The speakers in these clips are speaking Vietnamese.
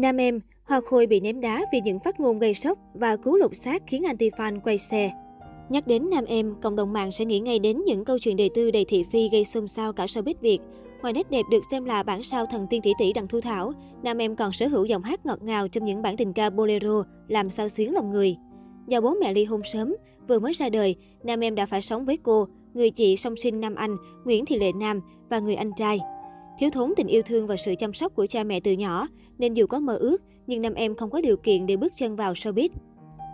Nam em, Hoa Khôi bị ném đá vì những phát ngôn gây sốc và cứu lục xác khiến anti-fan quay xe. Nhắc đến nam em, cộng đồng mạng sẽ nghĩ ngay đến những câu chuyện đời tư đầy thị phi gây xôn xao cả showbiz Việt. Ngoài nét đẹp được xem là bản sao thần tiên tỷ tỷ Đặng Thu Thảo, nam em còn sở hữu giọng hát ngọt ngào trong những bản tình ca bolero làm sao xuyến lòng người. Do bố mẹ ly hôn sớm, vừa mới ra đời, nam em đã phải sống với cô, người chị song sinh Nam Anh, Nguyễn Thị Lệ Nam và người anh trai. Thiếu thốn tình yêu thương và sự chăm sóc của cha mẹ từ nhỏ, nên dù có mơ ước, nhưng nam em không có điều kiện để bước chân vào showbiz.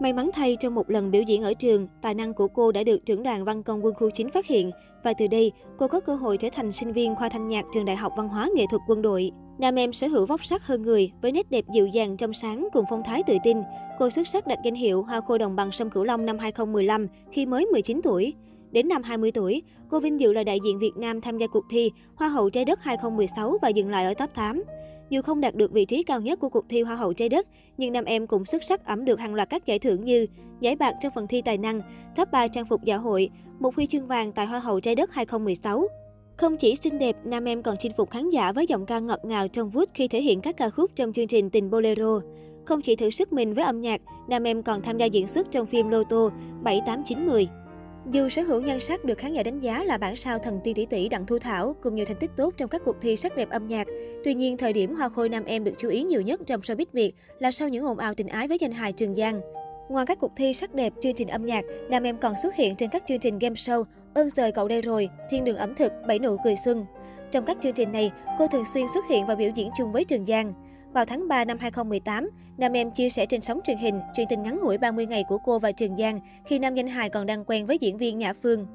May mắn thay trong một lần biểu diễn ở trường, tài năng của cô đã được trưởng đoàn văn công quân khu 9 phát hiện và từ đây cô có cơ hội trở thành sinh viên khoa thanh nhạc trường Đại học Văn hóa Nghệ thuật Quân đội. Nam em sở hữu vóc sắc hơn người với nét đẹp dịu dàng trong sáng cùng phong thái tự tin. Cô xuất sắc đạt danh hiệu Hoa khôi đồng bằng sông Cửu Long năm 2015 khi mới 19 tuổi. Đến năm 20 tuổi, cô vinh dự là đại diện Việt Nam tham gia cuộc thi Hoa hậu trái đất 2016 và dừng lại ở top 8. Dù không đạt được vị trí cao nhất của cuộc thi Hoa hậu trái đất, nhưng nam em cũng xuất sắc ẩm được hàng loạt các giải thưởng như giải bạc trong phần thi tài năng, top 3 trang phục dạ hội, một huy chương vàng tại Hoa hậu trái đất 2016. Không chỉ xinh đẹp, nam em còn chinh phục khán giả với giọng ca ngọt ngào trong vút khi thể hiện các ca khúc trong chương trình Tình Bolero. Không chỉ thử sức mình với âm nhạc, nam em còn tham gia diễn xuất trong phim Lô Tô 78910. Dù sở hữu nhan sắc được khán giả đánh giá là bản sao thần tiên tỷ tỷ Đặng Thu Thảo cùng nhiều thành tích tốt trong các cuộc thi sắc đẹp âm nhạc, tuy nhiên thời điểm hoa khôi nam em được chú ý nhiều nhất trong showbiz Việt là sau những ồn ào tình ái với danh hài Trường Giang. Ngoài các cuộc thi sắc đẹp, chương trình âm nhạc, nam em còn xuất hiện trên các chương trình game show Ơn rời cậu đây rồi, Thiên đường ẩm thực, Bảy nụ cười xuân. Trong các chương trình này, cô thường xuyên xuất hiện và biểu diễn chung với Trường Giang. Vào tháng 3 năm 2018, nam em chia sẻ trên sóng truyền hình chuyện tình ngắn ngủi 30 ngày của cô và Trường Giang khi nam danh hài còn đang quen với diễn viên Nhã Phương.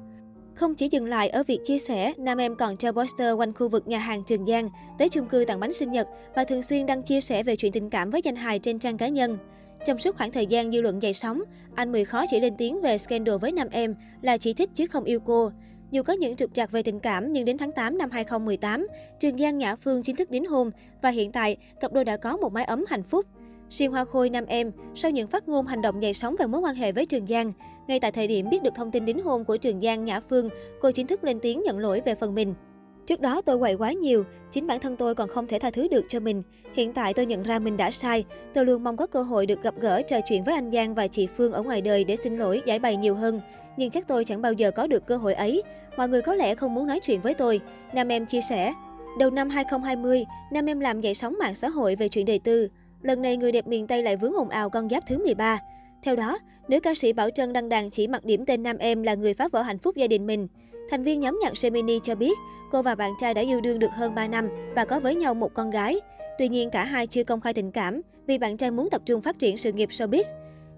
Không chỉ dừng lại ở việc chia sẻ, nam em còn treo poster quanh khu vực nhà hàng Trường Giang, tới chung cư tặng bánh sinh nhật và thường xuyên đăng chia sẻ về chuyện tình cảm với danh hài trên trang cá nhân. Trong suốt khoảng thời gian dư luận dậy sóng, anh Mười khó chỉ lên tiếng về scandal với nam em là chỉ thích chứ không yêu cô. Dù có những trục trặc về tình cảm, nhưng đến tháng 8 năm 2018, Trường Giang Nhã Phương chính thức đính hôn và hiện tại cặp đôi đã có một mái ấm hạnh phúc. Riêng Hoa Khôi nam em, sau những phát ngôn hành động dậy sóng về mối quan hệ với Trường Giang, ngay tại thời điểm biết được thông tin đính hôn của Trường Giang Nhã Phương, cô chính thức lên tiếng nhận lỗi về phần mình. Trước đó tôi quậy quá nhiều, chính bản thân tôi còn không thể tha thứ được cho mình. Hiện tại tôi nhận ra mình đã sai. Tôi luôn mong có cơ hội được gặp gỡ trò chuyện với anh Giang và chị Phương ở ngoài đời để xin lỗi, giải bày nhiều hơn. Nhưng chắc tôi chẳng bao giờ có được cơ hội ấy. Mọi người có lẽ không muốn nói chuyện với tôi. Nam em chia sẻ. Đầu năm 2020, Nam em làm dậy sóng mạng xã hội về chuyện đời tư. Lần này người đẹp miền Tây lại vướng ồn ào con giáp thứ 13. Theo đó, nữ ca sĩ Bảo Trân đăng đàn chỉ mặc điểm tên nam em là người phá vỡ hạnh phúc gia đình mình. Thành viên nhóm nhạc Gemini cho biết, cô và bạn trai đã yêu đương được hơn 3 năm và có với nhau một con gái. Tuy nhiên, cả hai chưa công khai tình cảm vì bạn trai muốn tập trung phát triển sự nghiệp showbiz.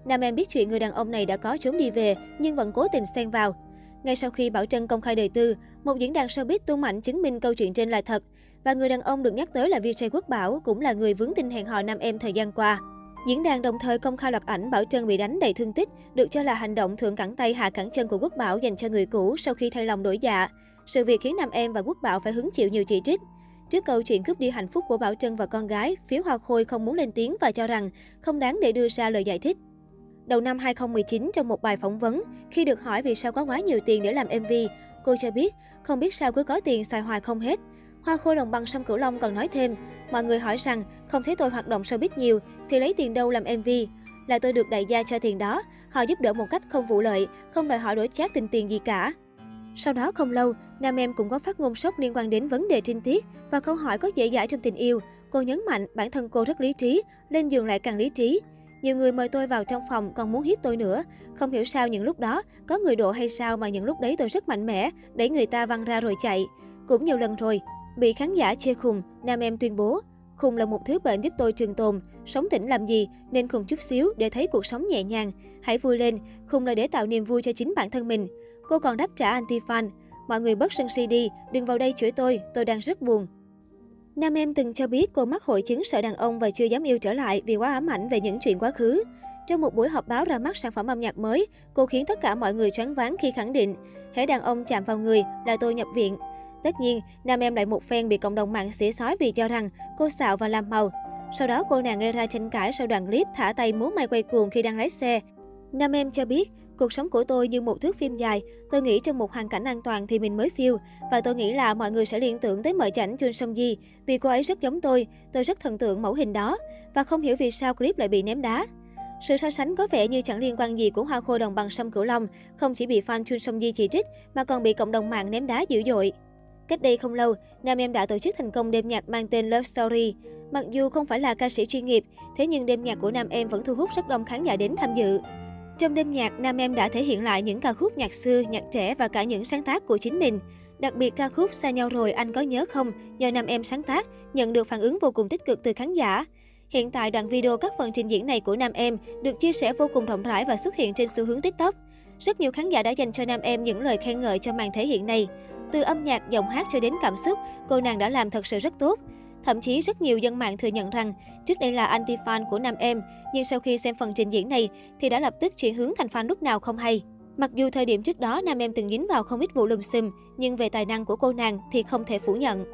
Nam em biết chuyện người đàn ông này đã có trốn đi về nhưng vẫn cố tình xen vào. Ngay sau khi Bảo Trân công khai đời tư, một diễn đàn showbiz tung mạnh chứng minh câu chuyện trên là thật. Và người đàn ông được nhắc tới là VJ Quốc Bảo cũng là người vướng tin hẹn hò nam em thời gian qua. Diễn đàn đồng thời công khai loạt ảnh Bảo Trân bị đánh đầy thương tích, được cho là hành động thượng cẳng tay hạ cẳng chân của Quốc Bảo dành cho người cũ sau khi thay lòng đổi dạ. Sự việc khiến nam em và Quốc Bảo phải hứng chịu nhiều chỉ trích. Trước câu chuyện cướp đi hạnh phúc của Bảo Trân và con gái, phía Hoa Khôi không muốn lên tiếng và cho rằng không đáng để đưa ra lời giải thích. Đầu năm 2019, trong một bài phỏng vấn, khi được hỏi vì sao có quá nhiều tiền để làm MV, cô cho biết không biết sao cứ có tiền xài hoài không hết. Hoa khôi đồng bằng sông Cửu Long còn nói thêm, mọi người hỏi rằng không thấy tôi hoạt động showbiz nhiều thì lấy tiền đâu làm MV. Là tôi được đại gia cho tiền đó, họ giúp đỡ một cách không vụ lợi, không đòi hỏi đổi chác tình tiền gì cả. Sau đó không lâu, nam em cũng có phát ngôn sốc liên quan đến vấn đề trinh tiết và câu hỏi có dễ dãi trong tình yêu. Cô nhấn mạnh bản thân cô rất lý trí, lên giường lại càng lý trí. Nhiều người mời tôi vào trong phòng còn muốn hiếp tôi nữa. Không hiểu sao những lúc đó, có người độ hay sao mà những lúc đấy tôi rất mạnh mẽ, đẩy người ta văng ra rồi chạy. Cũng nhiều lần rồi, Bị khán giả chê khùng, nam em tuyên bố, khùng là một thứ bệnh giúp tôi trường tồn, sống tỉnh làm gì nên khùng chút xíu để thấy cuộc sống nhẹ nhàng. Hãy vui lên, khùng là để tạo niềm vui cho chính bản thân mình. Cô còn đáp trả anti-fan, mọi người bớt sân si đi, đừng vào đây chửi tôi, tôi đang rất buồn. Nam em từng cho biết cô mắc hội chứng sợ đàn ông và chưa dám yêu trở lại vì quá ám ảnh về những chuyện quá khứ. Trong một buổi họp báo ra mắt sản phẩm âm nhạc mới, cô khiến tất cả mọi người choáng váng khi khẳng định, hễ đàn ông chạm vào người là tôi nhập viện. Tất nhiên, nam em lại một phen bị cộng đồng mạng xỉa sói vì cho rằng cô xạo và làm màu. Sau đó cô nàng gây ra tranh cãi sau đoạn clip thả tay múa may quay cuồng khi đang lái xe. Nam em cho biết, Cuộc sống của tôi như một thước phim dài. Tôi nghĩ trong một hoàn cảnh an toàn thì mình mới phiêu. Và tôi nghĩ là mọi người sẽ liên tưởng tới mợ chảnh Chun Song Ji. Vì cô ấy rất giống tôi. Tôi rất thần tượng mẫu hình đó. Và không hiểu vì sao clip lại bị ném đá. Sự so sánh có vẻ như chẳng liên quan gì của hoa khôi đồng bằng sông Cửu Long, không chỉ bị fan Chun Song Ji chỉ trích mà còn bị cộng đồng mạng ném đá dữ dội. Cách đây không lâu, nam em đã tổ chức thành công đêm nhạc mang tên Love Story. Mặc dù không phải là ca sĩ chuyên nghiệp, thế nhưng đêm nhạc của nam em vẫn thu hút rất đông khán giả đến tham dự. Trong đêm nhạc, nam em đã thể hiện lại những ca khúc nhạc xưa, nhạc trẻ và cả những sáng tác của chính mình. Đặc biệt ca khúc Xa nhau rồi anh có nhớ không do nam em sáng tác, nhận được phản ứng vô cùng tích cực từ khán giả. Hiện tại đoạn video các phần trình diễn này của nam em được chia sẻ vô cùng rộng rãi và xuất hiện trên xu hướng TikTok. Rất nhiều khán giả đã dành cho nam em những lời khen ngợi cho màn thể hiện này. Từ âm nhạc, giọng hát cho đến cảm xúc, cô nàng đã làm thật sự rất tốt. Thậm chí rất nhiều dân mạng thừa nhận rằng trước đây là anti-fan của nam em, nhưng sau khi xem phần trình diễn này thì đã lập tức chuyển hướng thành fan lúc nào không hay. Mặc dù thời điểm trước đó nam em từng dính vào không ít vụ lùm xùm, nhưng về tài năng của cô nàng thì không thể phủ nhận.